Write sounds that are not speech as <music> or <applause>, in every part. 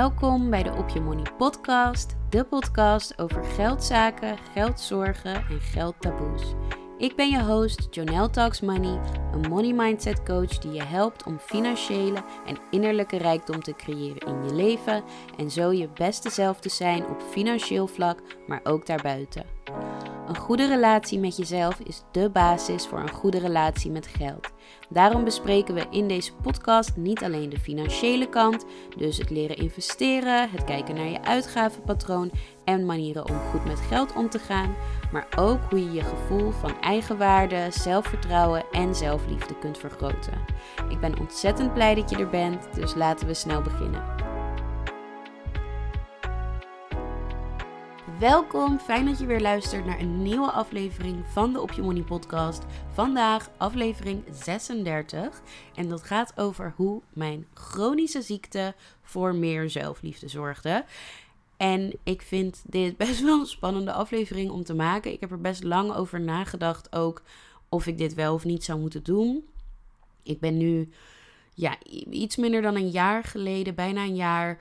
Welkom bij de Op Je Money podcast, de podcast over geldzaken, geldzorgen en geldtaboes. Ik ben je host, Jonelle Talks Money, een money mindset coach die je helpt om financiële en innerlijke rijkdom te creëren in je leven en zo je beste zelf te zijn op financieel vlak, maar ook daarbuiten. Een goede relatie met jezelf is de basis voor een goede relatie met geld. Daarom bespreken we in deze podcast niet alleen de financiële kant, dus het leren investeren, het kijken naar je uitgavenpatroon en manieren om goed met geld om te gaan, maar ook hoe je je gevoel van eigenwaarde, zelfvertrouwen en zelfliefde kunt vergroten. Ik ben ontzettend blij dat je er bent, dus laten we snel beginnen. Welkom, fijn dat je weer luistert naar een nieuwe aflevering van de Op Je Money podcast. Vandaag aflevering 36 en dat gaat over hoe mijn chronische ziekte voor meer zelfliefde zorgde. En ik vind dit <laughs> best wel een spannende aflevering om te maken. Ik heb er best lang over nagedacht ook of ik dit wel of niet zou moeten doen. Ik ben nu ja, iets minder dan een jaar geleden, bijna een jaar,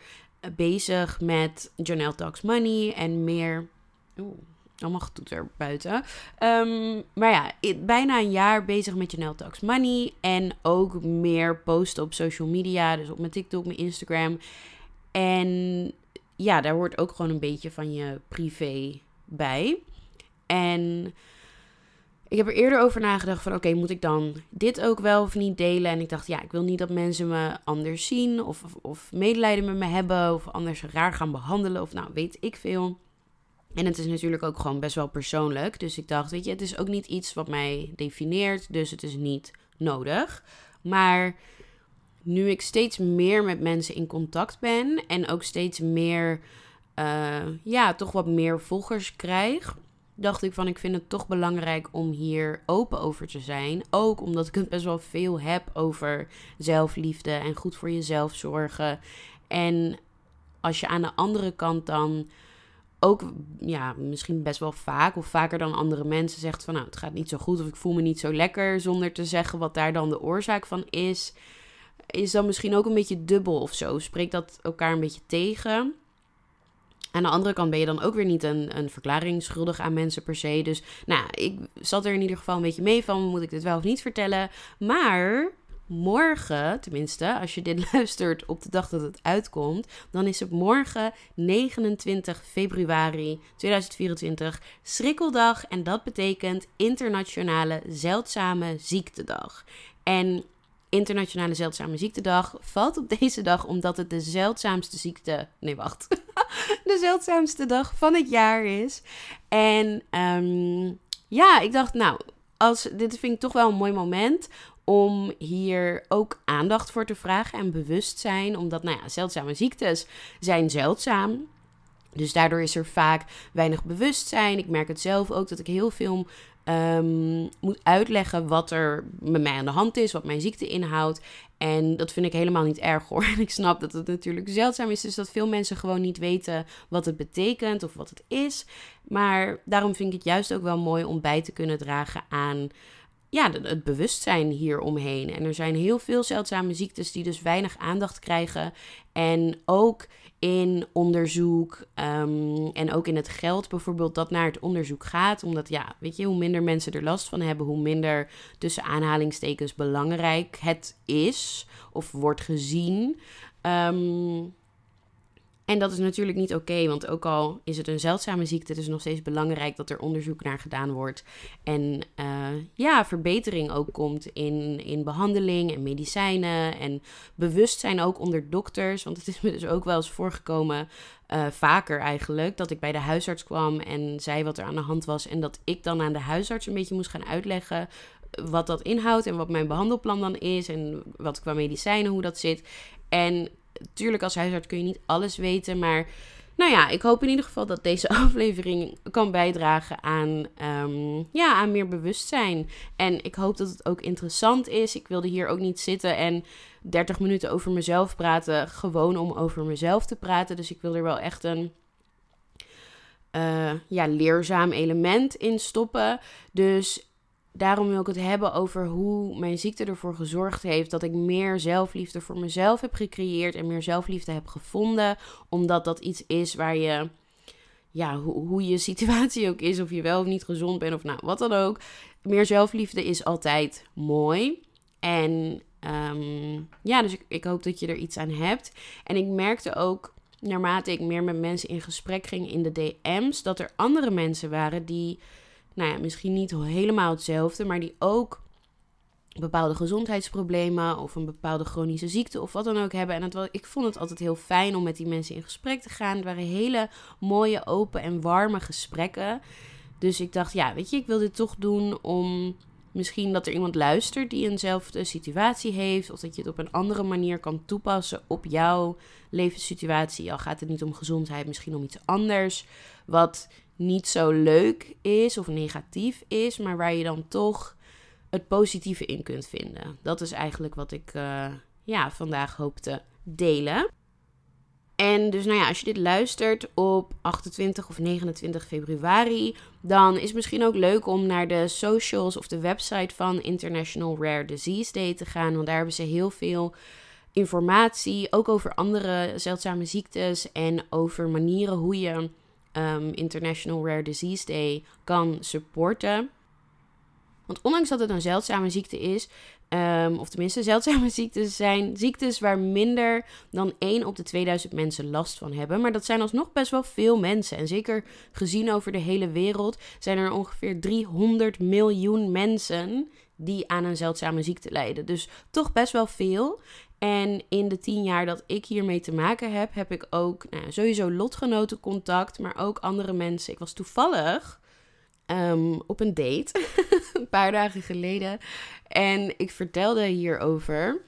bezig met Janelle Talks Money en meer. Oeh, allemaal getoeter buiten. Um, maar ja, bijna een jaar bezig met Janelle Talks Money. En ook meer posten op social media. Dus op mijn TikTok, mijn Instagram. En ja, daar hoort ook gewoon een beetje van je privé bij. En ik heb er eerder over nagedacht van oké, moet ik dan dit ook wel of niet delen? En ik dacht ja, ik wil niet dat mensen me anders zien of, of, medelijden met me hebben of anders raar gaan behandelen of nou weet ik veel. En het is natuurlijk ook gewoon best wel persoonlijk. Dus ik dacht, weet je, het is ook niet iets wat mij defineert, dus het is niet nodig. Maar nu ik steeds meer met mensen in contact ben en ook steeds meer, uh, ja, toch wat meer volgers krijg dacht ik van ik vind het toch belangrijk om hier open over te zijn. Ook omdat ik het best wel veel heb over zelfliefde en goed voor jezelf zorgen. En als je aan de andere kant dan ook, ja, misschien best wel vaak of vaker dan andere mensen zegt van nou het gaat niet zo goed of ik voel me niet zo lekker zonder te zeggen wat daar dan de oorzaak van is. Is dan misschien ook een beetje dubbel of zo. Spreekt dat elkaar een beetje tegen. Aan de andere kant ben je dan ook weer niet een, een verklaring schuldig aan mensen per se. Dus nou, ik zat er in ieder geval een beetje mee van, moet ik dit wel of niet vertellen? Maar morgen, tenminste, als je dit <laughs> luistert op de dag dat het uitkomt, dan is het morgen 29 februari 2024 schrikkeldag. En dat betekent Internationale Zeldzame Ziektedag. En Internationale Zeldzame Ziektedag valt op deze dag omdat het de zeldzaamste ziekte. Nee, wacht. <laughs> de zeldzaamste dag van het jaar is. En um, ja, ik dacht, nou, als, dit vind ik toch wel een mooi moment om hier ook aandacht voor te vragen en bewustzijn. Omdat, nou ja, zeldzame ziektes zijn zeldzaam. Dus daardoor is er vaak weinig bewustzijn. Ik merk het zelf ook dat ik heel veel um, moet uitleggen wat er met mij aan de hand is, wat mijn ziekte inhoudt. En dat vind ik helemaal niet erg hoor. <laughs> En ik snap dat het natuurlijk zeldzaam is, dus dat veel mensen gewoon niet weten wat het betekent of wat het is. Maar daarom vind ik het juist ook wel mooi om bij te kunnen dragen aan ja, het bewustzijn hieromheen. En er zijn heel veel zeldzame ziektes die dus weinig aandacht krijgen. En ook in onderzoek um, en ook in het geld bijvoorbeeld dat naar het onderzoek gaat. Omdat ja, weet je, hoe minder mensen er last van hebben, hoe minder tussen aanhalingstekens belangrijk het is of wordt gezien. Um, en dat is natuurlijk niet oké, want ook al is het een zeldzame ziekte, het is nog steeds belangrijk dat er onderzoek naar gedaan wordt. En uh, ja, verbetering ook komt in, in behandeling en medicijnen en bewustzijn ook onder dokters. Want het is me dus ook wel eens voorgekomen, uh, vaker eigenlijk, dat ik bij de huisarts kwam en zei wat er aan de hand was. En dat ik dan aan de huisarts een beetje moest gaan uitleggen wat dat inhoudt en wat mijn behandelplan dan is en wat qua medicijnen, hoe dat zit. En tuurlijk als huisarts kun je niet alles weten, maar nou ja, ik hoop in ieder geval dat deze <laughs> aflevering kan bijdragen aan, um, ja, aan meer bewustzijn. En ik hoop dat het ook interessant is. Ik wilde hier ook niet zitten en 30 minuten over mezelf praten, gewoon om over mezelf te praten. Dus ik wil er wel echt een uh, ja, leerzaam element in stoppen. Dus daarom wil ik het hebben over hoe mijn ziekte ervoor gezorgd heeft dat ik meer zelfliefde voor mezelf heb gecreëerd en meer zelfliefde heb gevonden. Omdat dat iets is waar je, ja, hoe, hoe je situatie ook is, of je wel of niet gezond bent of nou wat dan ook. Meer zelfliefde is altijd mooi. En ehm, ja, dus ik, ik hoop dat je er iets aan hebt. En ik merkte ook naarmate ik meer met mensen in gesprek ging in de DM's, dat er andere mensen waren die, nou ja, misschien niet helemaal hetzelfde, maar die ook bepaalde gezondheidsproblemen of een bepaalde chronische ziekte of wat dan ook hebben. En het ik vond het altijd heel fijn om met die mensen in gesprek te gaan. Het waren hele mooie, open en warme gesprekken. Dus ik dacht, ja, weet je, ik wil dit toch doen om misschien dat er iemand luistert die eenzelfde situatie heeft. Of dat je het op een andere manier kan toepassen op jouw levenssituatie. Al gaat het niet om gezondheid, misschien om iets anders. Wat niet zo leuk is of negatief is, maar waar je dan toch het positieve in kunt vinden. Dat is eigenlijk wat ik uh, ja, vandaag hoop te delen. En dus nou ja, als je dit luistert op 28 of 29 februari, dan is het misschien ook leuk om naar de socials of de website van International Rare Disease Day te gaan. Want daar hebben ze heel veel informatie, ook over andere zeldzame ziektes en over manieren hoe je um, International Rare Disease Day kan supporten. Want ondanks dat het een zeldzame ziekte is, um, of tenminste <laughs> zeldzame ziektes zijn ziektes waar minder dan 1 op de 2000 mensen last van hebben. Maar dat zijn alsnog best wel veel mensen. En zeker gezien over de hele wereld zijn er ongeveer 300 miljoen mensen die aan een zeldzame ziekte lijden. Dus toch best wel veel. En in de tien jaar dat ik hiermee te maken heb, heb ik ook nou, sowieso lotgenotencontact, maar ook andere mensen. Ik was toevallig Ehm, op een date <laughs> een paar dagen geleden. En ik vertelde hierover.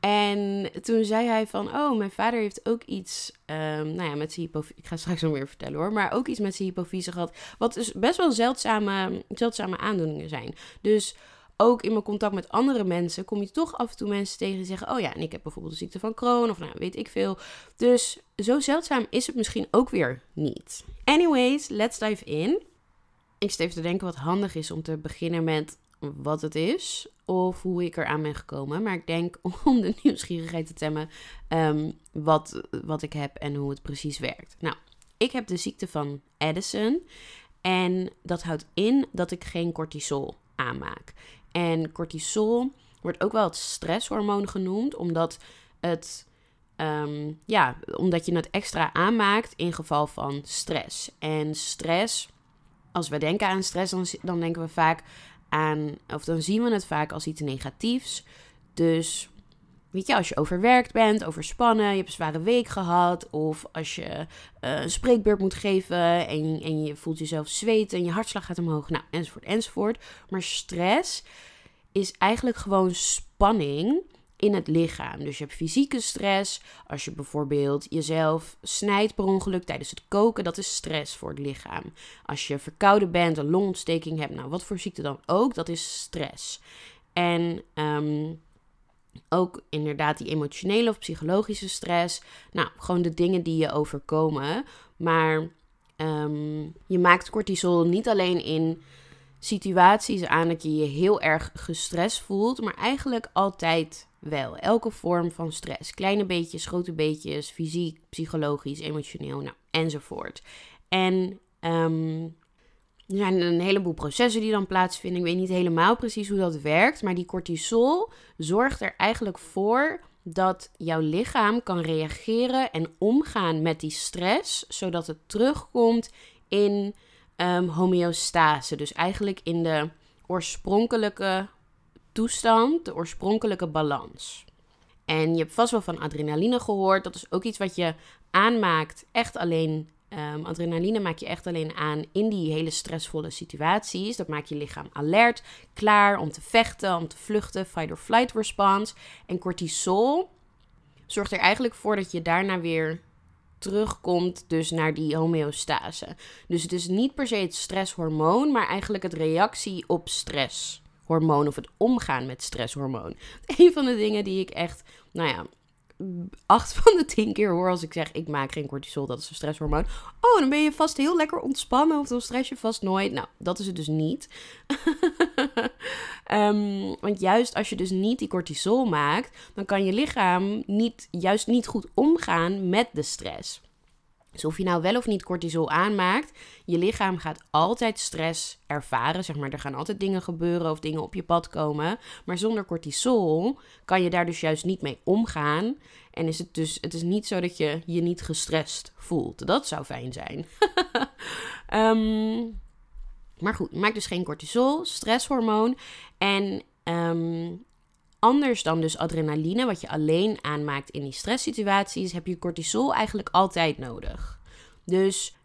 En toen zei hij van, oh, mijn vader heeft ook iets, um, nou ja, met zijn. Ik ga straks nog meer vertellen hoor. Maar ook iets met zijn hypofyse gehad. Wat dus best wel zeldzame, zeldzame aandoeningen zijn. Dus ook in mijn contact met andere mensen kom je toch af en toe mensen tegen die zeggen: Oh ja, en ik heb bijvoorbeeld de ziekte van Crohn of nou weet ik veel. Dus zo zeldzaam is het misschien ook weer niet. Anyways, let's dive in ik zit even te denken wat handig is om te beginnen met wat het is of hoe ik eraan ben gekomen. Maar ik denk <laughs> om de nieuwsgierigheid te temmen um, wat, wat ik heb en hoe het precies werkt. Nou, ik heb de ziekte van Addison en dat houdt in dat ik geen cortisol aanmaak. En cortisol wordt ook wel het stresshormoon genoemd, omdat het ehm, ja, omdat je het extra aanmaakt in geval van stress. En stress als we denken aan stress, dan, dan denken we vaak aan, of dan zien we het vaak als iets negatiefs. Dus weet je, als je overwerkt bent, overspannen, je hebt een zware week gehad, of als je uh, een spreekbeurt moet geven en, en je voelt jezelf zweten en je hartslag gaat omhoog, nou, enzovoort, enzovoort. Maar stress is eigenlijk gewoon spanning in het lichaam. Dus je hebt fysieke stress. Als je bijvoorbeeld jezelf snijdt per ongeluk tijdens het koken, dat is stress voor het lichaam. Als je verkouden bent, een longontsteking hebt, nou wat voor ziekte dan ook, dat is stress. En ehm, ook inderdaad die emotionele of psychologische stress. Nou, gewoon de dingen die je overkomen. Maar ehm, je maakt cortisol niet alleen in situaties aan dat je je heel erg gestrest voelt, maar eigenlijk altijd wel. Elke vorm van stress. Kleine beetjes, grote beetjes, fysiek, psychologisch, emotioneel, nou, enzovoort. En um, er zijn een heleboel processen die dan plaatsvinden. Ik weet niet helemaal precies hoe dat werkt, maar die cortisol zorgt er eigenlijk voor dat jouw lichaam kan reageren en omgaan met die stress, zodat het terugkomt in um, homeostase. Dus eigenlijk in de oorspronkelijke toestand, de oorspronkelijke balans. En je hebt vast wel van adrenaline gehoord. Dat is ook iets wat je aanmaakt, echt alleen. Um, adrenaline maak je echt alleen aan in die hele stressvolle situaties. Dat maakt je lichaam alert, klaar om te vechten, om te vluchten, fight or flight response. En cortisol zorgt er eigenlijk voor dat je daarna weer terugkomt dus naar die homeostase. Dus het is niet per se het stresshormoon, maar eigenlijk het reactie op stresshormoon of het omgaan met stresshormoon. <laughs> Een van de dingen die ik echt, nou ja, acht van de tien keer hoor als ik zeg ik maak geen cortisol, dat is een stresshormoon. Oh, dan ben je vast heel lekker ontspannen of dan stress je vast nooit. Nou, dat is het dus niet. <laughs> Ehm, want juist als je dus niet die cortisol maakt, dan kan je lichaam niet, juist niet goed omgaan met de stress. Dus of je nou wel of niet cortisol aanmaakt, je lichaam gaat altijd stress ervaren. Zeg maar, er gaan altijd dingen gebeuren of dingen op je pad komen. Maar zonder cortisol kan je daar dus juist niet mee omgaan. En is het dus, het is niet zo dat je je niet gestrest voelt. Dat zou fijn zijn. um, <laughs> maar goed, maak dus geen cortisol, stresshormoon. En um, Anders dan dus adrenaline, wat je alleen aanmaakt in die stresssituaties, heb je cortisol eigenlijk altijd nodig. Dus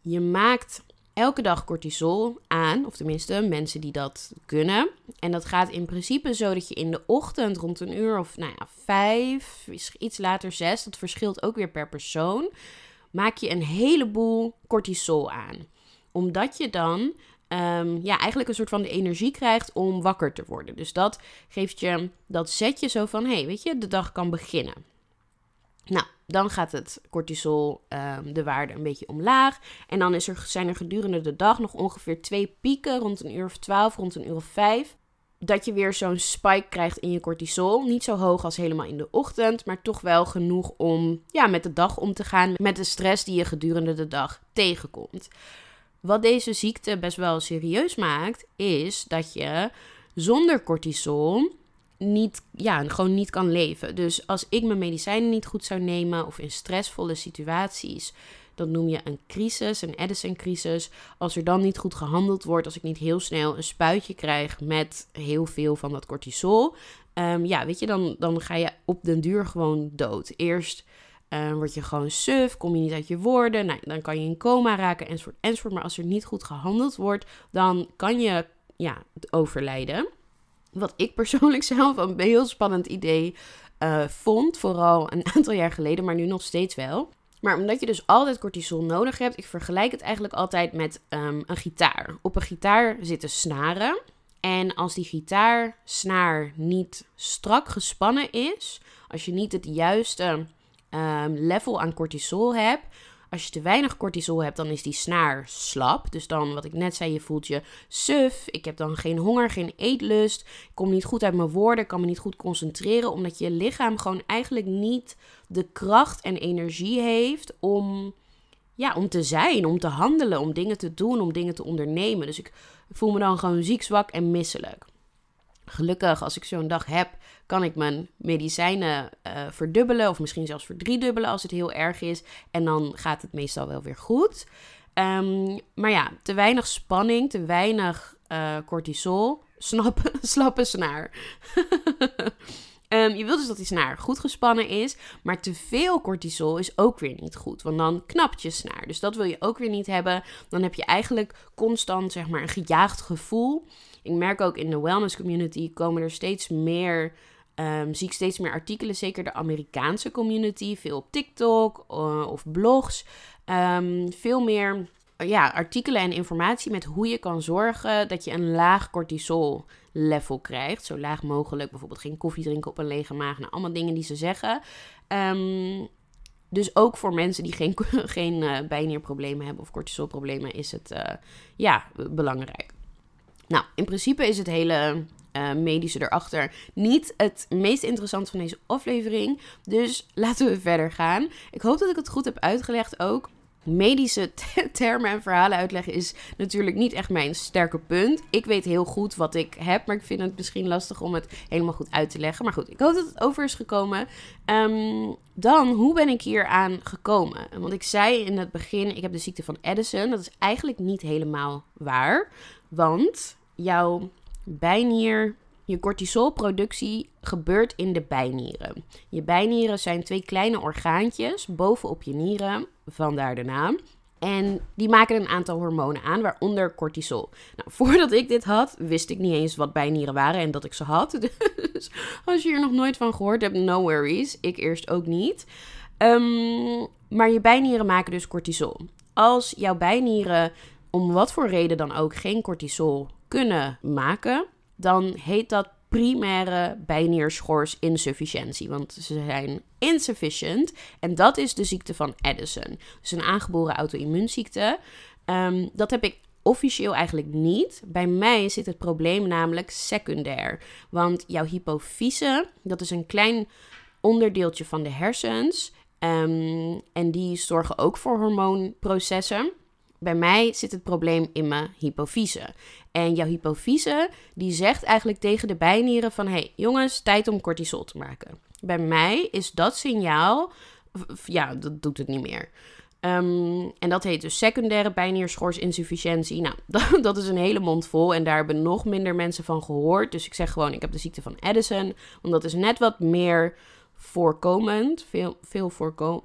je maakt elke dag cortisol aan, of tenminste mensen die dat kunnen. En dat gaat in principe zo dat je in de ochtend rond een uur of nou ja, vijf, iets later zes, dat verschilt ook weer per persoon, maak je een heleboel cortisol aan. Omdat je dan um, ja, eigenlijk een soort van de energie krijgt om wakker te worden. Dus dat geeft je, dat zet je zo van, hé, hey, weet je, de dag kan beginnen. Nou, dan gaat het cortisol, um, de waarde, een beetje omlaag. En dan is er, zijn er gedurende de dag nog ongeveer twee pieken, rond een uur of twaalf, rond een uur of vijf. Dat je weer zo'n spike krijgt in je cortisol. Niet zo hoog als helemaal in de ochtend, maar toch wel genoeg om ja, met de dag om te gaan. Met de stress die je gedurende de dag tegenkomt. Wat deze ziekte best wel serieus maakt, is dat je zonder cortisol niet, ja, gewoon niet kan leven. Dus als ik mijn medicijnen niet goed zou nemen of in stressvolle situaties, dat noem je een crisis, een Edison-crisis. Als er dan niet goed gehandeld wordt, als ik niet heel snel een spuitje krijg met heel veel van dat cortisol, um, ja, weet je, dan, dan ga je op den duur gewoon dood. Eerst uh, word je gewoon suf, kom je niet uit je woorden. Nou, dan kan je in coma raken, enzovoort, enzovoort. Maar als er niet goed gehandeld wordt, dan kan je ja, overlijden. Wat ik persoonlijk <laughs> zelf een heel spannend idee uh, vond. Vooral een aantal jaar geleden, maar nu nog steeds wel. Maar omdat je dus altijd cortisol nodig hebt, ik vergelijk het eigenlijk altijd met um, een gitaar. Op een gitaar zitten snaren. En als die gitaarsnaar niet strak gespannen is, als je niet het juiste um, level aan cortisol heb. Als je te weinig cortisol hebt, dan is die snaar slap. Dus dan, wat ik net zei, je voelt je suf. Ik heb dan geen honger, geen eetlust. Ik kom niet goed uit mijn woorden, kan me niet goed concentreren. Omdat je lichaam gewoon eigenlijk niet de kracht en energie heeft om, ja, om te zijn, om te handelen, om dingen te doen, om dingen te ondernemen. Dus ik voel me dan gewoon ziek, zwak en misselijk. Gelukkig, als ik zo'n dag heb, kan ik mijn medicijnen uh, verdubbelen of misschien zelfs verdriedubbelen als het heel erg is. En dan gaat het meestal wel weer goed. Um, maar ja, te weinig spanning, te weinig uh, cortisol, snap, <laughs> slappe snaar. um, <laughs> je wilt dus dat die snaar goed gespannen is, maar te veel cortisol is ook weer niet goed, want dan knapt je snaar. Dus dat wil je ook weer niet hebben. Dan heb je eigenlijk constant zeg maar een gejaagd gevoel. Ik merk ook in de wellness community komen er steeds meer Um, zie ik steeds meer artikelen, zeker de Amerikaanse community, veel op TikTok uh, of blogs. Um, veel meer ja, artikelen en informatie met hoe je kan zorgen dat je een laag cortisol level krijgt. Zo laag mogelijk. Bijvoorbeeld geen koffie drinken op een lege maag. Nou, allemaal dingen die ze zeggen. Um, dus ook voor mensen die geen, <laughs> geen uh, bijnierproblemen hebben of cortisolproblemen is het ja, belangrijk. Nou, in principe is het hele uh, medische erachter niet het meest interessante van deze aflevering. Dus laten we verder gaan. Ik hoop dat ik het goed heb uitgelegd ook. Medische <laughs> termen en verhalen uitleggen is natuurlijk niet echt mijn sterke punt. Ik weet heel goed wat ik heb, maar ik vind het misschien lastig om het helemaal goed uit te leggen. Maar goed, ik hoop dat het over is gekomen. Um, dan, hoe ben ik hier aan gekomen? Want ik zei in het begin, ik heb de ziekte van Addison. Dat is eigenlijk niet helemaal waar. Want jouw bijnier, je cortisolproductie gebeurt in de bijnieren. Je bijnieren zijn twee kleine orgaantjes bovenop je nieren, vandaar de naam. En die maken een aantal hormonen aan, waaronder cortisol. Nou, <laughs> voordat ik dit had, wist ik niet eens wat bijnieren waren en dat ik ze had. <laughs> Dus als je hier nog nooit van gehoord hebt, no worries. Ik eerst ook niet. Um, maar je bijnieren maken dus cortisol. Als jouw bijnieren om wat voor reden dan ook geen cortisol kunnen maken, dan heet dat primaire bijnierschorsinsufficiëntie. Want ze zijn insufficient. En dat is de ziekte van Addison. Dus een aangeboren auto-immuunziekte. Ehm, dat heb ik officieel eigenlijk niet. Bij mij zit het probleem namelijk secundair. Want jouw hypofyse, dat is een klein onderdeeltje van de hersens. Ehm, en die zorgen ook voor hormoonprocessen. Bij mij zit het probleem in mijn hypofyse. En jouw hypofyse die zegt eigenlijk tegen de bijnieren van... hey, jongens, tijd om cortisol te maken. Bij mij is dat signaal... Ja, dat doet het niet meer. Ehm, en dat heet dus secundaire bijnierschorsinsufficiëntie. Nou, <laughs> dat, dat, is een hele mond vol en daar hebben nog minder mensen van gehoord. Dus ik zeg gewoon, ik heb de ziekte van Addison. Want dat is net wat meer voorkomend, veel, veel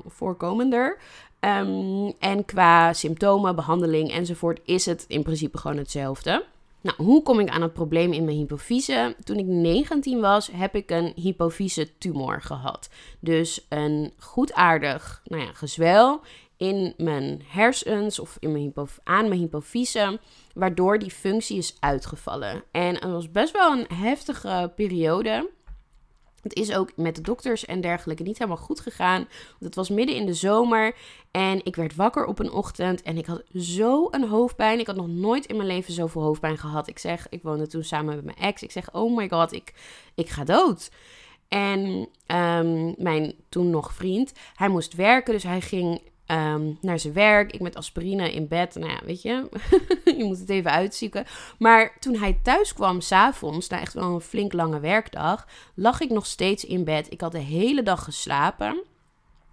voorkomender. Ehm, en qua symptomen, behandeling enzovoort is het in principe gewoon hetzelfde. Nou, hoe kom ik aan het probleem in mijn hypofyse? Toen ik 19 was, heb ik een hypofyse tumor gehad. Dus een goedaardig nou ja, gezwel in mijn hersens of in mijn aan mijn hypofyse, waardoor die functie is uitgevallen. En het was best wel een heftige periode. Het is ook met de dokters en dergelijke niet helemaal goed gegaan. Want het was midden in de zomer en ik werd wakker op een ochtend en ik had zo een hoofdpijn. Ik had nog nooit in mijn leven zoveel hoofdpijn gehad. Ik zeg, ik woonde toen samen met mijn ex. Ik zeg, oh my god, ik, ik ga dood. En um, mijn toen nog vriend, hij moest werken, dus hij ging Ehm, naar zijn werk. Ik met aspirine in bed. Nou ja, weet je, <laughs> je moet het even uitzoeken. Maar toen hij thuis kwam, s'avonds, na echt wel een flink lange werkdag, lag ik nog steeds in bed. Ik had de hele dag geslapen.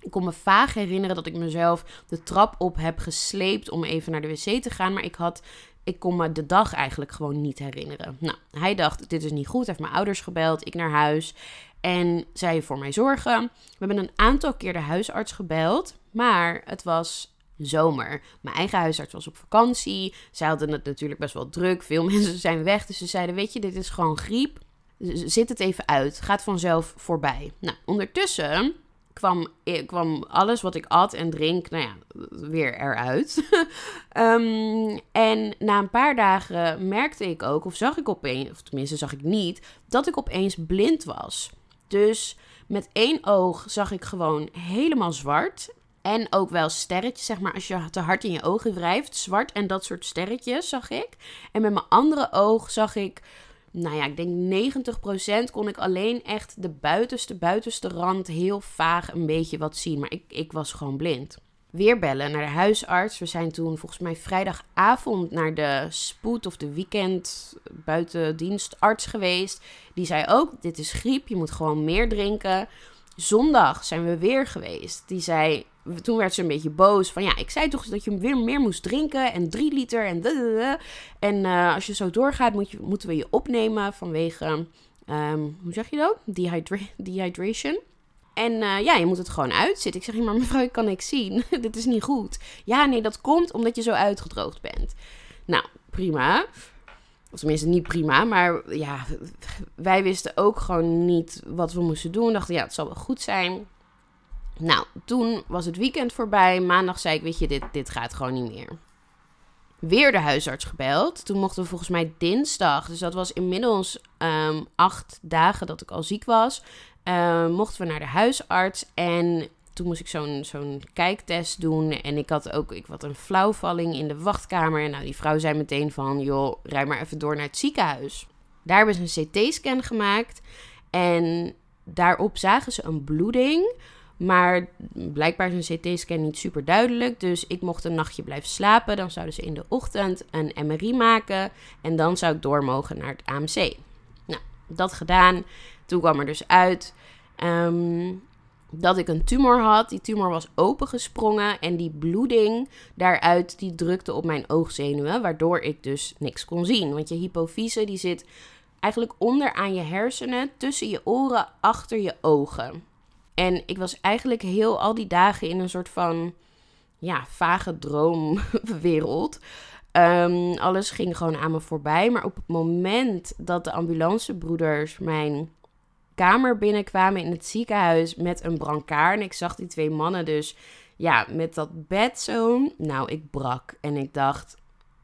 Ik kon me vaag herinneren dat ik mezelf de trap op heb gesleept om even naar de wc te gaan. Maar ik had ik kon me de dag eigenlijk gewoon niet herinneren. Nou, hij dacht, dit is niet goed. Hij heeft mijn ouders gebeld, ik naar huis. En zij voor mij zorgen. We hebben een aantal keer de huisarts gebeld. Maar het was zomer. Mijn eigen huisarts was op vakantie. Zij hadden het natuurlijk best wel druk. Veel <laughs> mensen zijn weg. Dus ze zeiden: Weet je, dit is gewoon griep. Zit het even uit. Gaat vanzelf voorbij. Nou, ondertussen kwam, kwam alles wat ik at en drink, nou ja, weer eruit. um, <laughs> en na een paar dagen merkte ik ook, of zag ik opeens, of tenminste zag ik niet, dat ik opeens blind was. Dus met één oog zag ik gewoon helemaal zwart. En ook wel sterretjes, zeg maar, als je te hard in je ogen wrijft. Zwart en dat soort sterretjes zag ik. En met mijn andere oog zag ik, nou ja, ik denk 90% kon ik alleen echt de buitenste, buitenste rand heel vaag een beetje wat zien. Maar ik, ik was gewoon blind. Weer bellen naar de huisarts. We zijn toen volgens mij vrijdagavond naar de spoed of de weekend buitendienstarts geweest. Die zei ook, dit is griep, je moet gewoon meer drinken. Zondag zijn we weer geweest. Die zei, toen werd ze een beetje boos. Van ja, ik zei toch dat je weer meer moest drinken. En drie liter en En uh, als je zo doorgaat, moeten we je opnemen vanwege, um, hoe zeg je dat? Dehydra dehydration. En uh, ja, je moet het gewoon uitzitten. Ik zeg, maar mevrouw, ik kan niks zien. <laughs> Dit is niet goed. Ja, nee, dat komt omdat je zo uitgedroogd bent. Nou, prima. Of tenminste, niet prima. Maar ja, wij wisten ook gewoon niet wat we moesten doen. Dachten, ja, het zal wel goed zijn. Nou, toen was het weekend voorbij. Maandag zei ik, weet je, dit, dit gaat gewoon niet meer. Weer de huisarts gebeld. Toen mochten we volgens mij dinsdag, dus dat was inmiddels um, acht dagen dat ik al ziek was, uh, mochten we naar de huisarts. En toen moest ik zo'n zo'n kijktest doen. En ik had ook ik had een flauwvalling in de wachtkamer. En nou, die vrouw zei meteen van, joh, rij maar even door naar het ziekenhuis. Daar hebben ze een CT-scan gemaakt. En daarop zagen ze een bloeding. Maar blijkbaar is een CT-scan niet super duidelijk. Dus ik mocht een nachtje blijven slapen. Dan zouden ze in de ochtend een MRI maken. En dan zou ik door mogen naar het AMC. Nou, dat gedaan. Toen kwam er dus uit ehm, dat ik een tumor had. Die tumor was opengesprongen. En die bloeding daaruit die drukte op mijn oogzenuwen. Waardoor ik dus niks kon zien. Want je hypofyse die zit eigenlijk onder aan je hersenen. Tussen je oren, achter je ogen. En ik was eigenlijk heel al die dagen in een soort van ja, vage droomwereld. Um, alles ging gewoon aan me voorbij. Maar op het moment dat de ambulancebroeders mijn kamer binnenkwamen in het ziekenhuis met een brancard. En ik zag die twee mannen dus ja, met dat bed zo. Nou, ik brak. En ik dacht,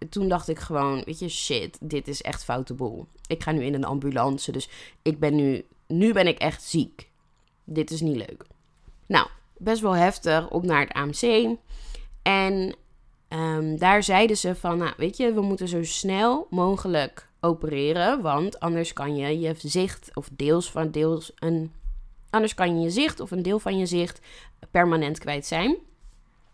toen dacht ik gewoon, weet je, shit, dit is echt foute boel. Ik ga nu in een ambulance, dus ik ben nu, nu ben ik echt ziek. Dit is niet leuk. Nou, best wel heftig, op naar het AMC. En ehm, daar zeiden ze van, nou, weet je, we moeten zo snel mogelijk opereren, want anders kan je je zicht of deels van deels een, anders kan je je zicht of een deel van je zicht permanent kwijt zijn.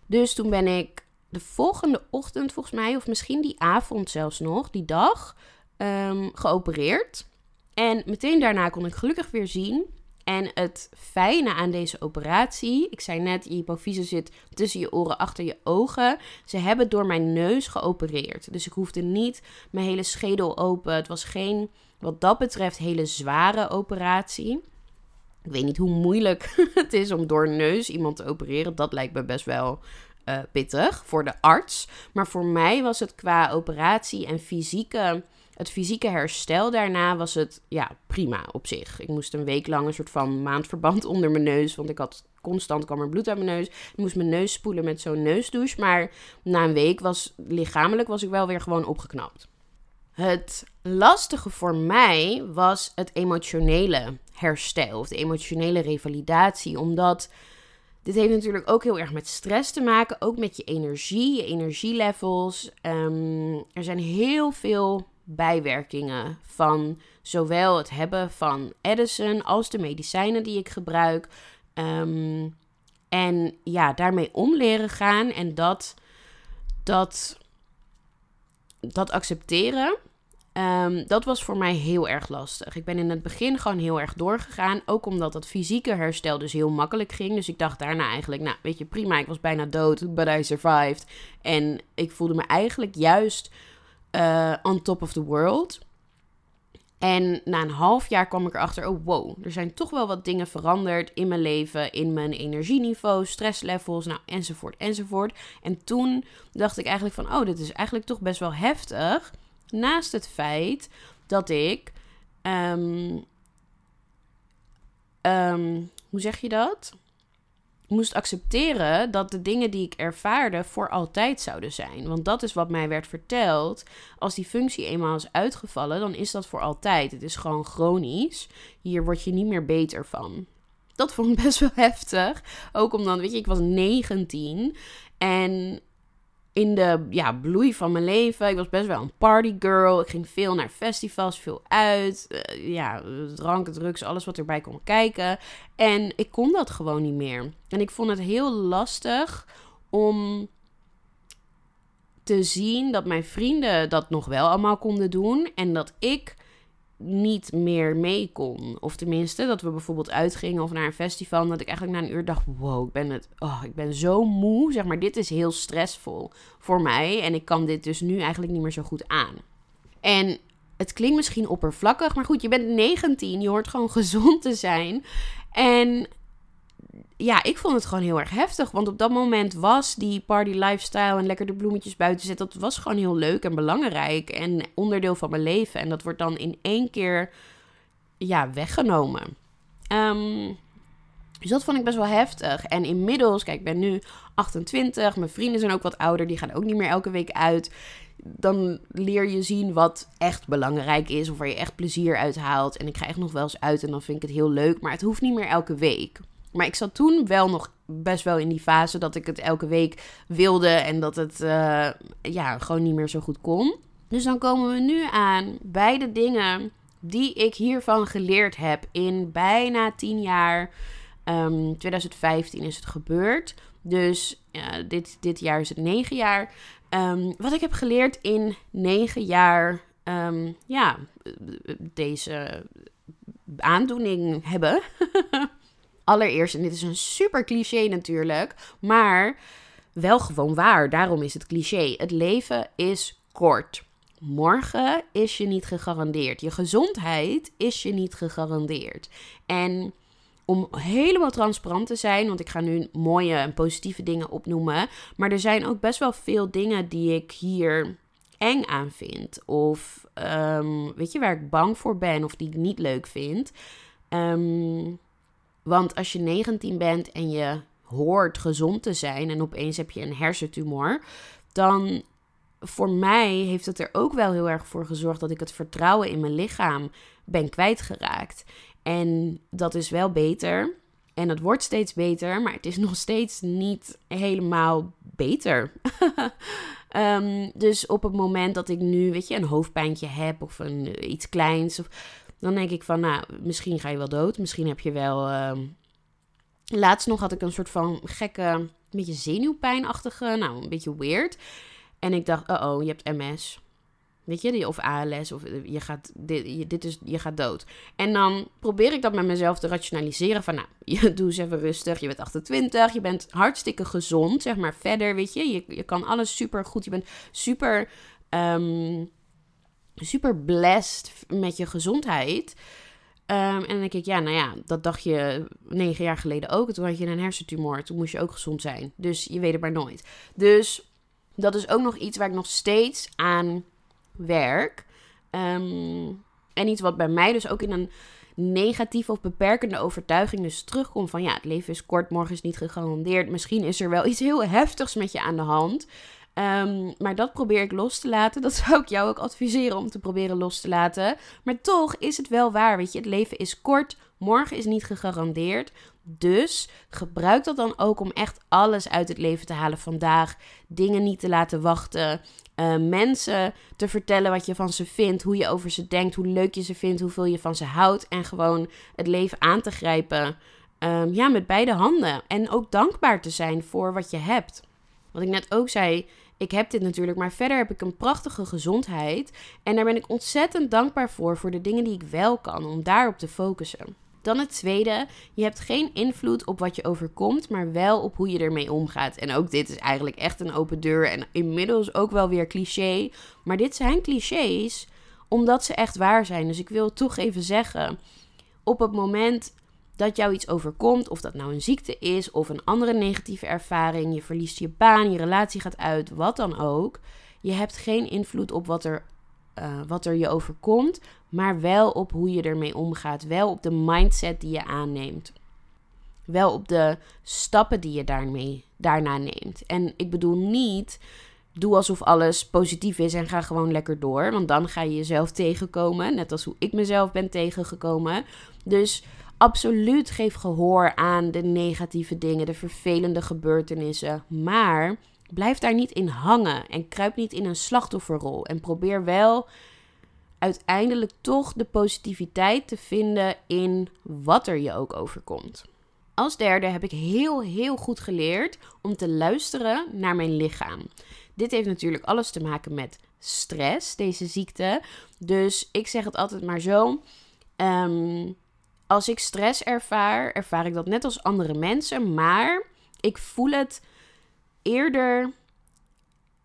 Dus toen ben ik de volgende ochtend, volgens mij, of misschien die avond zelfs nog, die dag, um, geopereerd. En meteen daarna kon ik gelukkig weer zien. En het fijne aan deze operatie, ik zei net, je hypofyse zit tussen je oren, achter je ogen. Ze hebben door mijn neus geopereerd. Dus ik hoefde niet mijn hele schedel open. Het was geen, wat dat betreft, hele zware operatie. Ik weet niet hoe moeilijk <laughs> het is om door neus iemand te opereren. Dat lijkt me best wel uh, pittig voor de arts. Maar voor mij was het qua operatie en fysieke, het fysieke herstel daarna was het ja, prima op zich. Ik moest een week lang een soort van maandverband <laughs> onder mijn neus, want ik had constant kwam er bloed uit mijn neus. Ik moest mijn neus spoelen met zo'n neusdouche, maar na een week was lichamelijk was ik wel weer gewoon opgeknapt. Het lastige voor mij was het emotionele herstel of de emotionele revalidatie, omdat dit heeft natuurlijk ook heel erg met stress te maken, ook met je energie, je energielevels. Um, er zijn heel veel bijwerkingen van zowel het hebben van Edison als de medicijnen die ik gebruik. Um, en ja, daarmee om leren gaan en dat, dat, dat accepteren. Um, dat was voor mij heel erg lastig. Ik ben in het begin gewoon heel erg doorgegaan. Ook omdat dat fysieke herstel dus heel makkelijk ging. Dus ik dacht daarna eigenlijk, nou weet je, prima. Ik was bijna dood, but I survived. En ik voelde me eigenlijk juist uh, on top of the world. En na een half jaar kwam ik erachter, oh wow, er zijn toch wel wat dingen veranderd in mijn leven, in mijn energieniveau, stresslevels, nou enzovoort, enzovoort. En toen dacht ik eigenlijk van, oh, dit is eigenlijk toch best wel heftig. Naast het feit dat ik. Um, um, hoe zeg je dat? Moest accepteren dat de dingen die ik ervaarde voor altijd zouden zijn. Want dat is wat mij werd verteld. Als die functie eenmaal is uitgevallen, dan is dat voor altijd. Het is gewoon chronisch. Hier word je niet meer beter van. Dat vond ik best wel <laughs> heftig. Ook omdat, weet je, ik was 19 en in de ja, bloei van mijn leven. Ik was best wel een partygirl. Ik ging veel naar festivals, veel uit. Uh, ja, drank, drugs, alles wat erbij kon kijken. En ik kon dat gewoon niet meer. En ik vond het heel lastig om te zien dat mijn vrienden dat nog wel allemaal konden doen. En dat ik niet meer mee kon. Of tenminste, dat we bijvoorbeeld uitgingen of naar een festival. Dat ik eigenlijk na een uur dacht: wow, ik ben, het, oh, ik ben zo moe. Zeg maar, dit is heel stressvol voor mij. En ik kan dit dus nu eigenlijk niet meer zo goed aan. En het klinkt misschien oppervlakkig, maar goed, je bent 19. Je hoort gewoon <laughs> gezond te zijn. En ja, ik vond het gewoon heel erg heftig. Want op dat moment was die party lifestyle en lekker de bloemetjes buiten zetten. Dat was gewoon heel leuk en belangrijk. En onderdeel van mijn leven. En dat wordt dan in één keer ja, weggenomen. Um, dus dat vond ik best wel heftig. En inmiddels, kijk, ik ben nu 28. Mijn vrienden zijn ook wat ouder. Die gaan ook niet meer elke week uit. Dan leer je zien wat echt belangrijk is. Of waar je echt plezier uit haalt. En ik ga echt nog wel eens uit en dan vind ik het heel leuk. Maar het hoeft niet meer elke week. Maar ik zat toen wel nog best wel in die fase dat ik het elke week wilde en dat het uh, ja, gewoon niet meer zo goed kon. Dus dan komen we nu aan bij de dingen die ik hiervan geleerd heb in bijna 10 jaar. Um, ehm, 2015 is het gebeurd. Dus dit, dit jaar is het 9 jaar. Um, wat ik heb geleerd in 9 jaar, um, ja, deze aandoening hebben. <laughs> allereerst, en dit is een super cliché natuurlijk, maar wel gewoon waar. Daarom is het cliché. Het leven is kort. Morgen is je niet gegarandeerd. Je gezondheid is je niet gegarandeerd. En om helemaal transparant te zijn, want ik ga nu mooie en positieve dingen opnoemen. Maar er zijn ook best wel veel dingen die ik hier eng aan vind. Of um, weet je waar ik bang voor ben of die ik niet leuk vind. Um, want als je 19 bent en je hoort gezond te zijn en opeens heb je een hersentumor, dan voor mij heeft het er ook wel heel erg voor gezorgd dat ik het vertrouwen in mijn lichaam ben kwijtgeraakt. En dat is wel beter. En het wordt steeds beter, maar het is nog steeds niet helemaal beter. <laughs> Ehm, dus op het moment dat ik nu, weet je, een hoofdpijntje heb of een, iets kleins, of, dan denk ik van, nou, misschien ga je wel dood. Misschien heb je wel. Ehm, laatst nog had ik een soort van gekke, beetje zenuwpijnachtige, nou, een beetje weird. En ik dacht, oh, oh, je hebt MS. Weet je, of ALS, of eh, je gaat, dit, dit is, je gaat dood. En dan probeer ik dat met mezelf te rationaliseren. Van nou, <laughs> je, doe eens even rustig. Je bent 28, je bent hartstikke gezond, zeg maar. Verder, weet je, je, je kan alles super goed. Je bent super, um, super blessed met je gezondheid. Um, en dan denk ik, ja, nou ja, dat dacht je negen jaar geleden ook. Toen had je een hersentumor, toen moest je ook gezond zijn. Dus je weet het maar nooit. Dus dat is ook nog iets waar ik nog steeds aan werk. Ehm, en iets wat bij mij dus ook in een negatieve of beperkende overtuiging dus terugkomt van ja, het leven is kort, morgen is niet gegarandeerd. Misschien is er wel iets heel heftigs met je aan de hand. Ehm, maar dat probeer ik los te laten. Dat zou ik jou ook adviseren om te proberen los te laten. Maar toch is het wel waar, weet je. Het leven is kort, morgen is niet gegarandeerd. Dus gebruik dat dan ook om echt alles uit het leven te halen vandaag. Dingen niet te laten wachten. Uh, mensen te vertellen wat je van ze vindt, hoe je over ze denkt, hoe leuk je ze vindt, hoeveel je van ze houdt. En gewoon het leven aan te grijpen. Um, ja, met beide handen. En ook dankbaar te zijn voor wat je hebt. Wat ik net ook zei, ik heb dit natuurlijk, maar verder heb ik een prachtige gezondheid. En daar ben ik ontzettend dankbaar voor, voor de dingen die ik wel kan, om daarop te focussen. Dan het tweede, je hebt geen invloed op wat je overkomt, maar wel op hoe je ermee omgaat. En ook dit is eigenlijk echt een open deur en inmiddels ook wel weer cliché. Maar dit zijn clichés omdat ze echt waar zijn. Dus ik wil toch even zeggen, op het moment dat jou iets overkomt, of dat nou een ziekte is of een andere negatieve ervaring, je verliest je baan, je relatie gaat uit, wat dan ook, je hebt geen invloed op wat er, uh, wat er je overkomt, maar wel op hoe je ermee omgaat, wel op de mindset die je aanneemt. Wel op de stappen die je daarmee, daarna neemt. En ik bedoel niet, doe alsof alles positief is en ga gewoon lekker door. Want dan ga je jezelf tegenkomen. Net als hoe ik mezelf ben tegengekomen. Dus absoluut geef gehoor aan de negatieve dingen, de vervelende gebeurtenissen. Maar blijf daar niet in hangen en kruip niet in een slachtofferrol. En probeer wel uiteindelijk toch de positiviteit te vinden in wat er je ook overkomt. Als derde heb ik heel, heel goed geleerd om te luisteren naar mijn lichaam. Dit heeft natuurlijk alles te maken met stress, deze ziekte. Dus ik zeg het altijd maar zo. Ehm, als ik stress ervaar, ervaar ik dat net als andere mensen, maar ik voel het eerder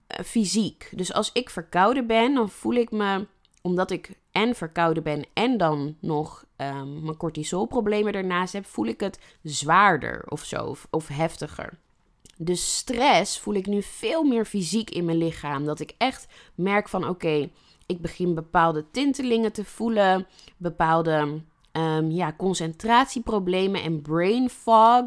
eh, fysiek. Dus als ik verkouden ben, dan voel ik me, omdat ik en verkouden ben en dan nog um, mijn cortisolproblemen ernaast heb, voel ik het zwaarder of zo, of, of heftiger. De stress voel ik nu veel meer fysiek in mijn lichaam. Dat ik echt merk van oké, ik begin bepaalde tintelingen te voelen, bepaalde um, ja, concentratieproblemen en brain fog.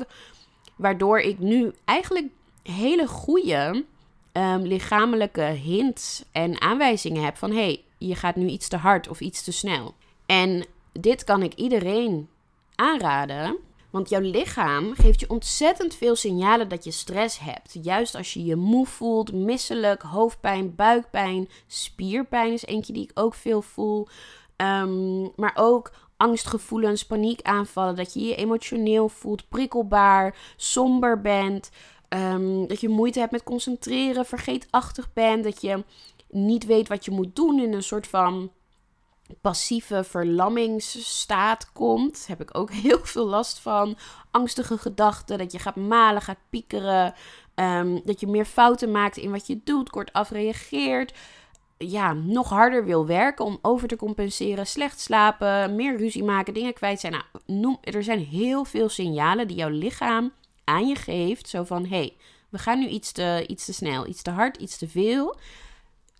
Waardoor ik nu eigenlijk hele goede um, lichamelijke hints en aanwijzingen heb van hey, je gaat nu iets te hard of iets te snel. En dit kan ik iedereen aanraden. Want jouw lichaam geeft je ontzettend veel signalen dat je stress hebt. Juist als je je moe voelt, misselijk, hoofdpijn, buikpijn, spierpijn is eentje die ik ook veel voel. Um, maar ook angstgevoelens, paniekaanvallen, dat je je emotioneel voelt, prikkelbaar, somber bent, um, dat je moeite hebt met concentreren, vergeetachtig bent, dat je niet weet wat je moet doen in een soort van passieve verlammingsstaat komt. heb ik ook <laughs> heel veel last van. Angstige gedachten, dat je gaat malen, gaat piekeren, um, dat je meer fouten maakt in wat je doet, kortaf reageert ja, nog harder wil werken om over te compenseren, slecht slapen, meer ruzie maken, dingen kwijt zijn. Nou, er zijn heel veel signalen die jouw lichaam aan je geeft. Zo van, hé, hey, we gaan nu iets te, iets te snel, iets te hard, iets te veel.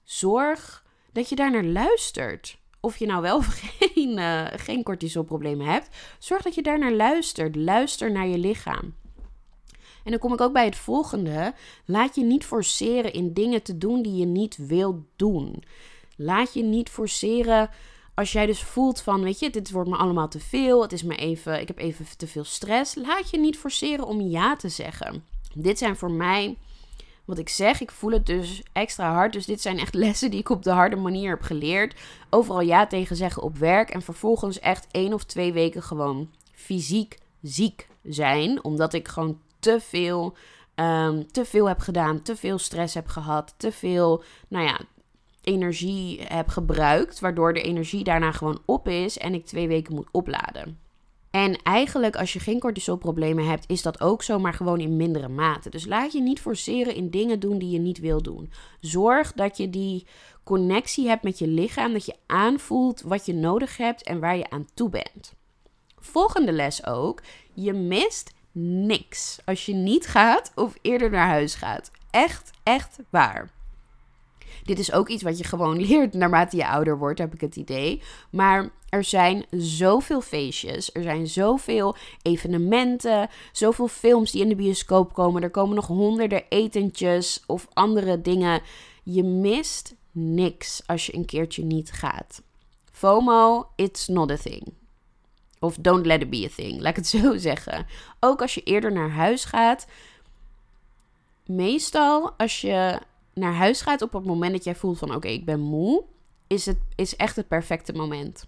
Zorg dat je daar naar luistert. Of je nou wel of <laughs> geen, uh, geen cortisolproblemen hebt. Zorg dat je daar naar luistert. Luister naar je lichaam. En dan kom ik ook bij het volgende. Laat je niet forceren in dingen te doen die je niet wilt doen. Laat je niet forceren als jij dus voelt van, weet je, dit wordt me allemaal te veel. Het is me even, ik heb even te veel stress. Laat je niet forceren om ja te zeggen. Dit zijn voor mij wat ik zeg. Ik voel het dus extra hard. Dus dit zijn echt <laughs> lessen die ik op de harde manier heb geleerd. Overal ja tegen zeggen op werk. En vervolgens echt één of twee weken gewoon fysiek ziek zijn. Omdat ik gewoon te veel, um, te veel heb gedaan. Te veel stress heb gehad. Te veel, nou ja, energie heb gebruikt. Waardoor de energie daarna gewoon op is. En ik twee weken moet opladen. En eigenlijk, als je geen cortisolproblemen hebt, is dat ook zo, maar gewoon in mindere mate. Dus laat je niet forceren in dingen doen die je niet wil doen. Zorg dat je die connectie hebt met je lichaam, dat je aanvoelt wat je nodig hebt en waar je aan toe bent. Volgende les ook: je mist niks als je niet gaat of eerder naar huis gaat. Echt, echt waar. Dit is ook iets wat je gewoon <laughs> leert naarmate je ouder wordt, heb ik het idee. Maar er zijn zoveel feestjes, er zijn zoveel evenementen, zoveel films die in de bioscoop komen. Er komen nog honderden etentjes of andere dingen. Je mist niks als je een keertje niet gaat. FOMO, it's not a thing. Of don't let it be a thing, laat ik het <laughs> zo zeggen. Ook als je eerder naar huis gaat. Meestal als je naar huis gaat op het moment dat jij voelt van oké, ik ben moe, is het is echt het perfecte moment.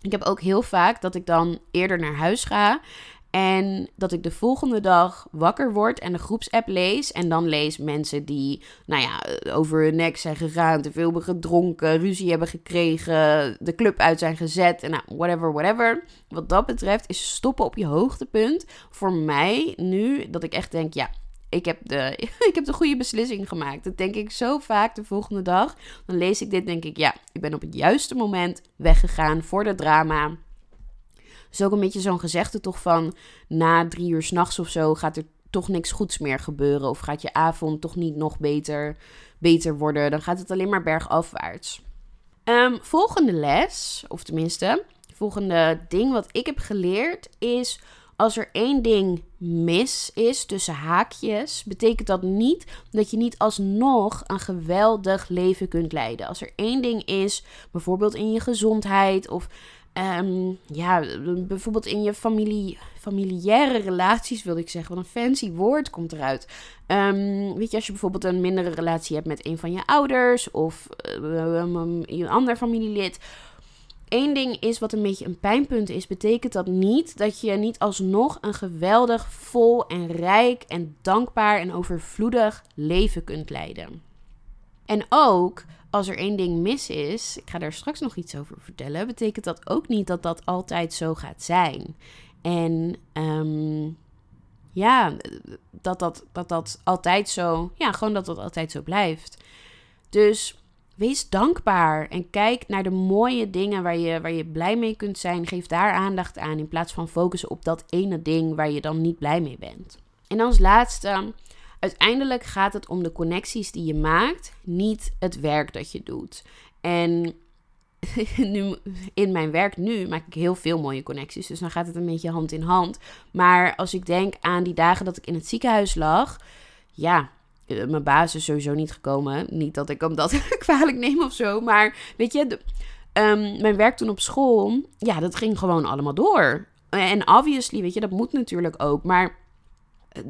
Ik heb ook heel vaak dat ik dan eerder naar huis ga en dat ik de volgende dag wakker word en de groepsapp lees. En dan lees mensen die, nou ja, over hun nek zijn gegaan, te veel hebben gedronken, ruzie hebben gekregen, de club uit zijn gezet. En nou, whatever, whatever. Wat dat betreft is stoppen op je hoogtepunt voor mij nu dat ik echt denk, ja, ik heb, de, <laughs> ik heb de goede beslissing gemaakt. Dat denk ik zo vaak de volgende dag. Dan lees ik dit, denk ik, ja, ik ben op het juiste moment weggegaan voor de drama. Is ook een beetje zo'n gezegde toch van, na drie uur s'nachts of zo gaat er toch niks goeds meer gebeuren. Of gaat je avond toch niet nog beter, beter worden. Dan gaat het alleen maar bergafwaarts. Um, volgende les, of tenminste, volgende ding wat ik heb geleerd is als er één ding mis is tussen haakjes, betekent dat niet dat je niet alsnog een geweldig leven kunt leiden. Als er één ding is, bijvoorbeeld in je gezondheid of ehm, ja, bijvoorbeeld in je familie, familiaire relaties, wil ik zeggen. Wat een fancy woord komt eruit. Um, weet je, als je bijvoorbeeld een mindere relatie hebt met een van je ouders of uh, een ander familielid één ding is wat een beetje een pijnpunt is, betekent dat niet dat je niet alsnog een geweldig, vol en rijk en dankbaar en overvloedig leven kunt leiden. En ook als er één ding mis is, ik ga daar straks nog iets over vertellen, betekent dat ook niet dat dat altijd zo gaat zijn. En um, ja, dat dat, dat dat altijd zo, ja, gewoon dat dat altijd zo blijft. Dus Wees dankbaar en kijk naar de mooie dingen waar je, waar je blij mee kunt zijn. Geef daar aandacht aan in plaats van focussen op dat ene ding waar je dan niet blij mee bent. En als laatste, uiteindelijk gaat het om de connecties die je maakt, niet het werk dat je doet. En <laughs> nu, in mijn werk nu maak ik heel veel mooie connecties, dus dan gaat het een beetje hand in hand. Maar als ik denk aan die dagen dat ik in het ziekenhuis lag, ja, eh, mijn baas is sowieso niet gekomen. Niet dat ik hem dat <laughs> kwalijk neem of zo. Maar weet je, ehm, mijn werk toen op school, ja, dat ging gewoon allemaal door. En obviously, weet je, dat moet natuurlijk ook. Maar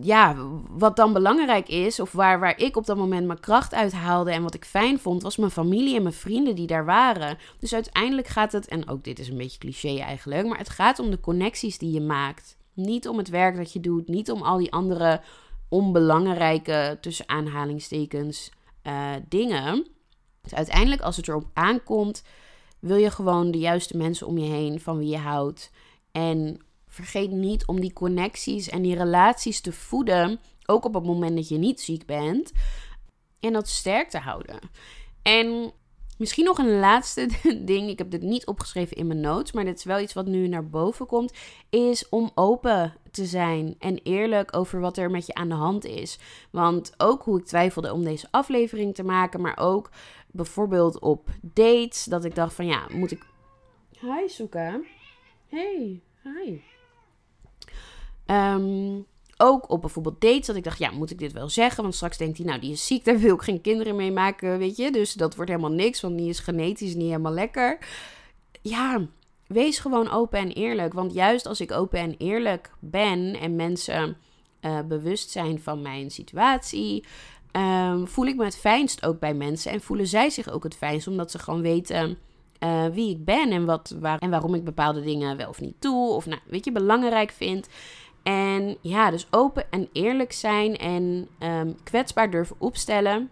ja, wat dan belangrijk is, of waar, waar ik op dat moment mijn kracht uit haalde en wat ik fijn vond, was mijn familie en mijn vrienden die daar waren. Dus uiteindelijk gaat het, en ook dit is een beetje cliché eigenlijk, maar het gaat om de connecties die je maakt. Niet om het werk dat je doet, niet om al die andere onbelangrijke, tussen aanhalingstekens, uh, dingen. Dus uiteindelijk, als het erop aankomt, wil je gewoon de juiste mensen om je heen van wie je houdt. En vergeet niet om die connecties en die relaties te voeden, ook op het moment dat je niet ziek bent. En dat sterk te houden. En Misschien nog een laatste <laughs> ding. Ik heb dit niet opgeschreven in mijn notes, maar dit is wel iets wat nu naar boven komt. Is om open te zijn en eerlijk over wat er met je aan de hand is. Want ook hoe ik twijfelde om deze aflevering te maken, maar ook bijvoorbeeld op dates. Dat ik dacht van ja, moet ik. Hi, zoeken. Hey, hi. Um, ook op bijvoorbeeld dates dat ik dacht, ja, moet ik dit wel zeggen? Want straks denkt hij, nou, die is ziek, daar wil ik geen kinderen mee maken, weet je. Dus dat wordt helemaal niks, want die is genetisch niet helemaal lekker. Ja, wees gewoon open en eerlijk. Want juist als ik open en eerlijk ben en mensen uh, bewust zijn van mijn situatie, um, voel ik me het fijnst ook bij mensen. En voelen zij zich ook het fijnst, omdat ze gewoon weten uh, wie ik ben en, wat, waar, en waarom ik bepaalde dingen wel of niet doe. Of nou, weet je, belangrijk vind. En ja, dus open en eerlijk zijn en um, kwetsbaar durven opstellen.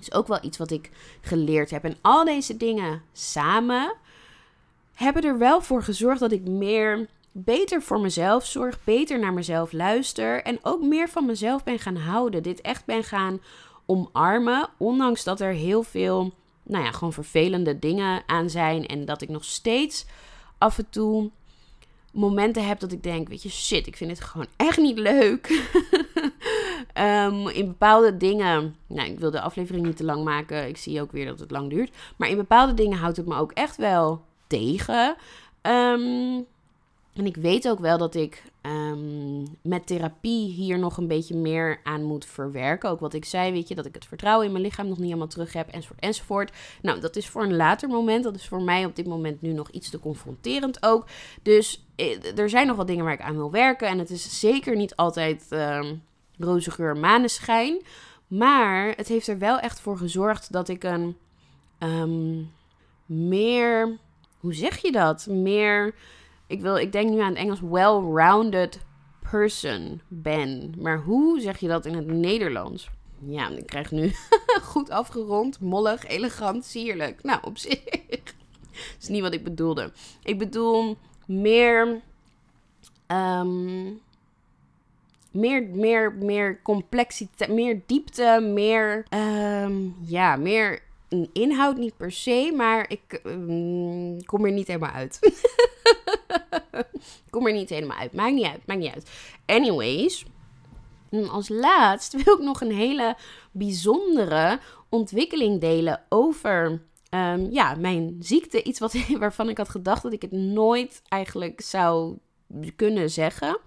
Is ook wel iets wat ik geleerd heb. En al deze dingen samen hebben er wel voor gezorgd dat ik meer beter voor mezelf zorg, beter naar mezelf luister en ook meer van mezelf ben gaan houden. Dit echt ben gaan omarmen, ondanks dat er heel veel, nou ja, gewoon vervelende dingen aan zijn en dat ik nog steeds af en toe momenten heb dat ik denk, weet je, shit, ik vind het gewoon echt niet leuk. um, <laughs> in bepaalde dingen, nou, ik wil de aflevering niet te lang maken. Ik zie ook weer dat het lang duurt. Maar in bepaalde dingen houdt het me ook echt wel tegen. Um, en ik weet ook wel dat ik um, met therapie hier nog een beetje meer aan moet verwerken. Ook wat ik zei, weet je, dat ik het vertrouwen in mijn lichaam nog niet helemaal terug heb, enzovoort, enzovoort. Nou, dat is voor een later moment. Dat is voor mij op dit moment nu nog iets te confronterend ook. Dus eh, er zijn nog wat dingen waar ik aan wil werken. En het is zeker niet altijd um, roze geur maneschijn. Maar het heeft er wel echt voor gezorgd dat ik een um, meer... Hoe zeg je dat? Meer ik, wil, ik denk nu aan het Engels well-rounded person ben. Maar hoe zeg je dat in het Nederlands? Ja, ik krijg nu <laughs> goed afgerond, mollig, elegant, sierlijk. Nou, op zich. dat <laughs> is niet wat ik bedoelde. Ik bedoel meer. Um, meer, meer, meer complexiteit, meer diepte, meer. Um, ja, meer een inhoud niet per se, maar ik um, kom er niet helemaal uit. <laughs> kom er niet helemaal uit. Maakt niet uit, maakt niet uit. Anyways, als laatst wil ik nog een hele bijzondere ontwikkeling delen over um, ja, mijn ziekte. Iets wat, <laughs> waarvan ik had gedacht dat ik het nooit eigenlijk zou kunnen zeggen.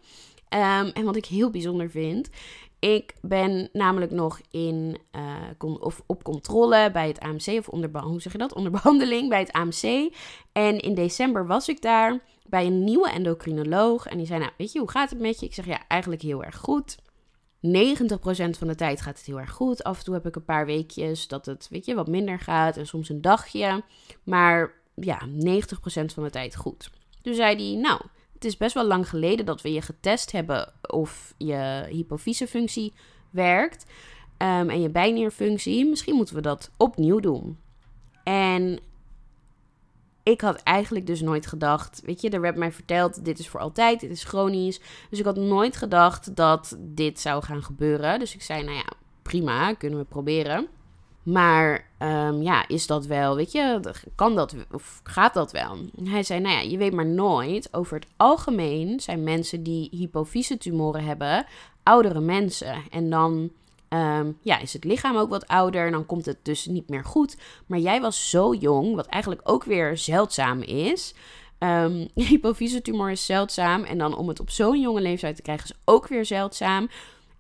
Um, en wat ik heel bijzonder vind. Ik ben namelijk nog in, uh, of op controle bij het AMC, of onder, hoe zeg je dat? Onder behandeling bij het AMC. En in december was ik daar bij een nieuwe endocrinoloog. En die zei, nou, weet je, hoe gaat het met je? Ik zeg, ja, eigenlijk heel erg goed. 90% van de tijd gaat het heel erg goed. Af en toe heb ik een paar weekjes dat het, weet je, wat minder gaat. En soms een dagje. Maar ja, 90% van de tijd goed. Toen zei hij, nou, het is best wel lang geleden dat we je getest hebben of je hypofysefunctie werkt. Um, en je bijnierfunctie. Misschien moeten we dat opnieuw doen. En ik had eigenlijk dus nooit gedacht, weet je, er werd mij verteld, dit is voor altijd, dit is chronisch. Dus ik had nooit gedacht dat dit zou gaan gebeuren. Dus ik zei, nou ja, prima, kunnen we proberen. Maar um, ja, is dat wel, weet je, kan dat of gaat dat wel? Hij zei, nou ja, je weet maar nooit. Over het algemeen zijn mensen die hypofyse tumoren hebben, oudere mensen. En dan um, ja, is het lichaam ook wat ouder. Dan komt het dus niet meer goed. Maar jij was zo jong, wat eigenlijk ook weer zeldzaam is. Um, <laughs> hypofyse tumor is zeldzaam. En dan om het op zo'n jonge leeftijd te krijgen is ook weer zeldzaam.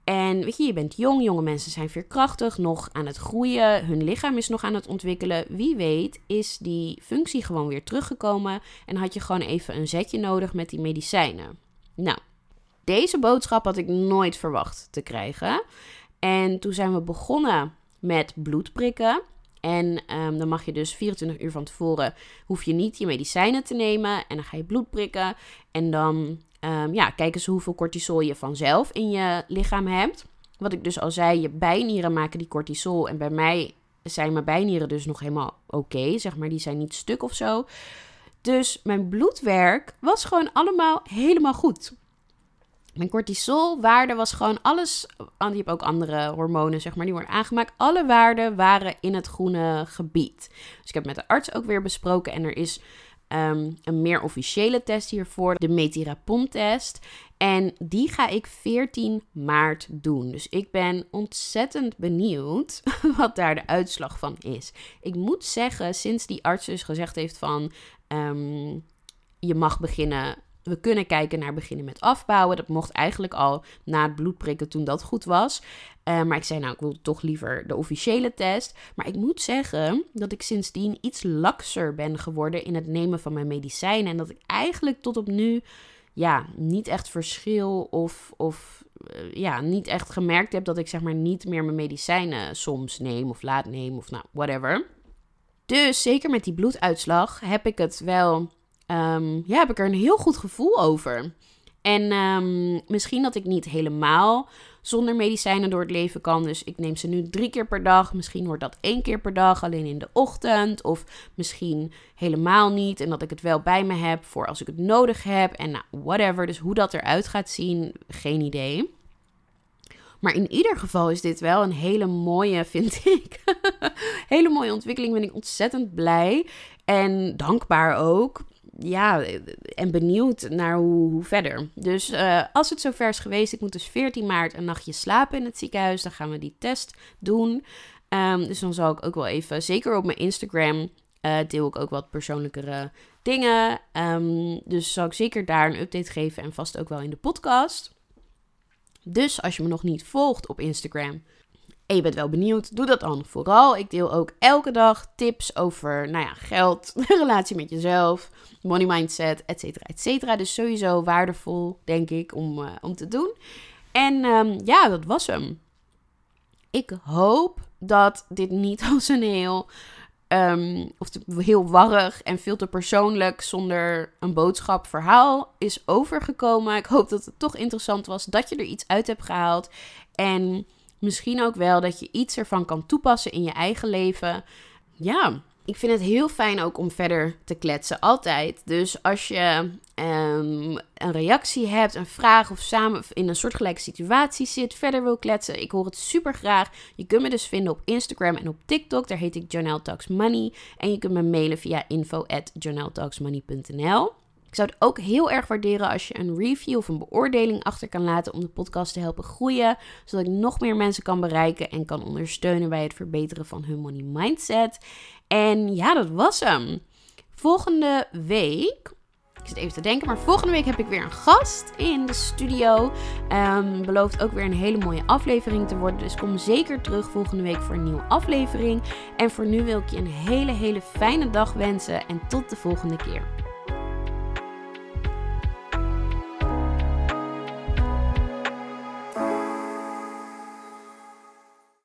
En weet je, je bent jong, jonge mensen zijn veerkrachtig, nog aan het groeien, hun lichaam is nog aan het ontwikkelen. Wie weet is die functie gewoon weer teruggekomen en had je gewoon even een zetje nodig met die medicijnen. Nou, deze boodschap had ik nooit verwacht te krijgen. En toen zijn we begonnen met bloedprikken. En um, dan mag je dus 24 uur van tevoren hoef je niet je medicijnen te nemen. En dan ga je bloed prikken. En dan um, ja, kijken ze hoeveel cortisol je vanzelf in je lichaam hebt. Wat ik dus al zei, je bijnieren maken die cortisol. En bij mij zijn mijn bijnieren dus nog helemaal oké. zeg maar, die zijn niet stuk of zo. Dus mijn bloedwerk was gewoon allemaal helemaal goed. Mijn cortisolwaarde was gewoon alles. Je hebt ook andere hormonen, zeg maar, die worden aangemaakt. Alle waarden waren in het groene gebied. Dus ik heb met de arts ook weer besproken. En er is um, een meer officiële test hiervoor, de Metirapon-test. En die ga ik 14 maart doen. Dus ik ben ontzettend benieuwd <laughs> wat daar de uitslag van is. Ik moet zeggen, sinds die arts dus gezegd heeft van um, je mag beginnen we kunnen kijken naar beginnen met afbouwen. Dat mocht eigenlijk al na het bloedprikken toen dat goed was. Uh, maar ik zei nou, ik wil toch liever de officiële test. Maar ik moet zeggen dat ik sindsdien iets lakser ben geworden in het nemen van mijn medicijnen. En dat ik eigenlijk tot op nu ja, niet echt verschil of, of uh, ja, niet echt gemerkt heb dat ik zeg maar niet meer mijn medicijnen soms neem of laat neem of nou, whatever. Dus zeker met die bloeduitslag heb ik het wel um, ja, heb ik er een heel goed gevoel over. En um, misschien dat ik niet helemaal zonder medicijnen door het leven kan. Dus ik neem ze nu drie keer per dag. Misschien wordt dat één keer per dag, alleen in de ochtend. Of misschien helemaal niet. En dat ik het wel bij me heb voor als ik het nodig heb. En nou, whatever. Dus hoe dat eruit gaat zien, geen idee. Maar in ieder geval is dit wel een hele mooie, <laughs> vind ik. hele mooie ontwikkeling. Ben ik ontzettend blij. En dankbaar ook ja, en benieuwd naar hoe, hoe verder. Dus uh, als het zover is geweest, ik moet dus 14 maart een nachtje slapen in het ziekenhuis. Dan gaan we die test doen. Um, dus dan zal ik ook wel even, zeker op mijn Instagram, uh, deel ik ook wat persoonlijkere dingen. Um, dus zal ik zeker daar een update geven en vast ook wel in de podcast. Dus als je me nog niet volgt op Instagram, en je bent wel benieuwd, doe dat dan vooral. Ik deel ook elke dag tips over nou ja, geld, <laughs> relatie met jezelf, money mindset, et cetera, et cetera. Dus sowieso waardevol, denk ik, om, uh, om te doen. En um, ja, dat was hem. Ik hoop dat dit niet <laughs> als een heel, um, of heel warrig en veel te persoonlijk zonder een boodschap verhaal is overgekomen. Ik hoop dat het toch interessant was, dat je er iets uit hebt gehaald. En misschien ook wel dat je iets ervan kan toepassen in je eigen leven. Ja, ik vind het heel fijn ook om verder te kletsen, altijd. Dus als je um, een reactie hebt, een vraag of samen in een soortgelijke situatie zit, verder wil kletsen, ik hoor het super graag. Je kunt me dus vinden op Instagram en op TikTok, daar heet ik Janelle Talks Money. En je kunt me mailen via info at ik zou het ook heel erg waarderen als je een review of een beoordeling achter kan laten om de podcast te helpen groeien, zodat ik nog meer mensen kan bereiken en kan ondersteunen bij het verbeteren van hun money mindset. En ja, dat was hem. Volgende week ik zit even te denken, maar volgende week heb ik weer een gast in de studio. Um, belooft ook weer een hele mooie aflevering te worden. Dus kom zeker terug volgende week voor een nieuwe aflevering. En voor nu wil ik je een hele, hele fijne dag wensen en tot de volgende keer.